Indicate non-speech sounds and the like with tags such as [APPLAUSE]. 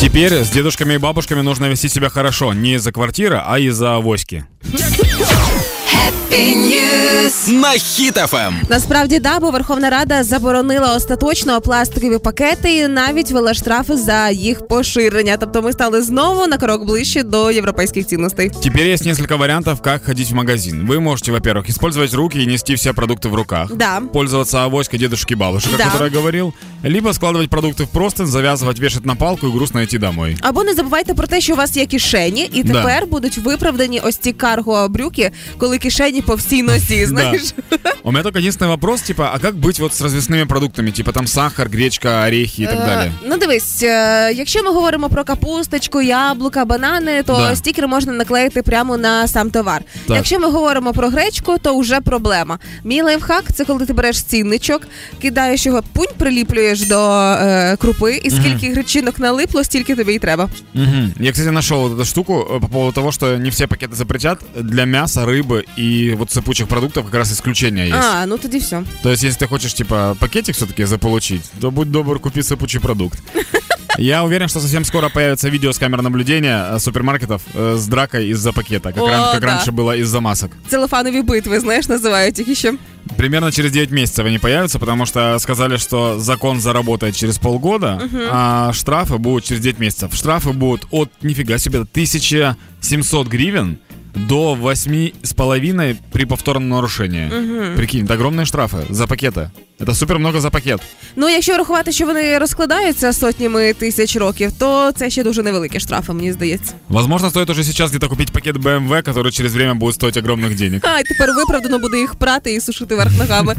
Теперь с дедушками и бабушками нужно вести себя хорошо. Не из-за квартиры, а из-за авоськи. на Хіт-ФМ. Насправді, да, бо Верховна Рада заборонила остаточно пластикові пакети і навіть ввела штрафи за їх поширення. Тобто ми стали знову на крок ближче до європейських цінностей. Теперь есть несколько вариантов, как ходить в магазин. Вы можете, во-первых, использовать руки и нести все продукты в руках. Да. Пользоваться авоськой дедушки и бабушек, Да. о которой я говорил. Либо складывать продукты в простынь, завязывать, вешать на палку и грустно идти домой. Або не забувайте про те, що у вас є кишені, і Да. тепер будуть виправдані ось ці карго-брюки, коли кишені по всій носі. Знаєш, У меня только единственный вопрос, типа, а как быть вот с развесными продуктами? Типа там сахар, гречка, орехи и так Е, далее. Ну дивись, е, якщо ми говоримо про капусточку, яблука, банани, то Да. стікер можна наклеїти прямо на сам товар. Так. Якщо ми говоримо про гречку, то вже проблема. Мій лайфхак це коли ти береш цінничок, кидаєш його пунь, приліплюєш до е, крупи, і скільки гречинок налипло, стільки тобі й треба. Мгм. Я, кстати, нашел вот эту штуку э, по поводу того, что не все пакеты запретят. Для мяса, рыбы и вот сыпучих продуктов как раз исключения есть. А, ну тоді все. То есть, если ты хочешь, типа, пакетик все-таки заполучить, то будь добр, купи сыпучий продукт. [LAUGHS] Я уверен, что совсем скоро появится видео с камер наблюдения э, супермаркетов э, с дракой из-за пакета, как, О, ран- как да. раньше было из-за масок. Целофанові битви, знаєш, називають їх ще. Примерно через 9 месяцев они появятся, потому что сказали, что закон заработает через полгода, а штрафы будут через 9 месяцев. Штрафы будут от, нифига себе, 1700 гривен до 8,5 при повторном нарушении. Прикинь, это огромные штрафы за пакеты. Это супер много за пакет. Ну, якщо рахувати, що вони розкладаються сотнями тисяч років, то це ще дуже невеликі штрафи, мені здається. Возможно, стоит уже сейчас где-то купить пакет BMW, который через время будет стоить огромных денег. А, і тепер виправдано буде їх прати і сушити верх ногами.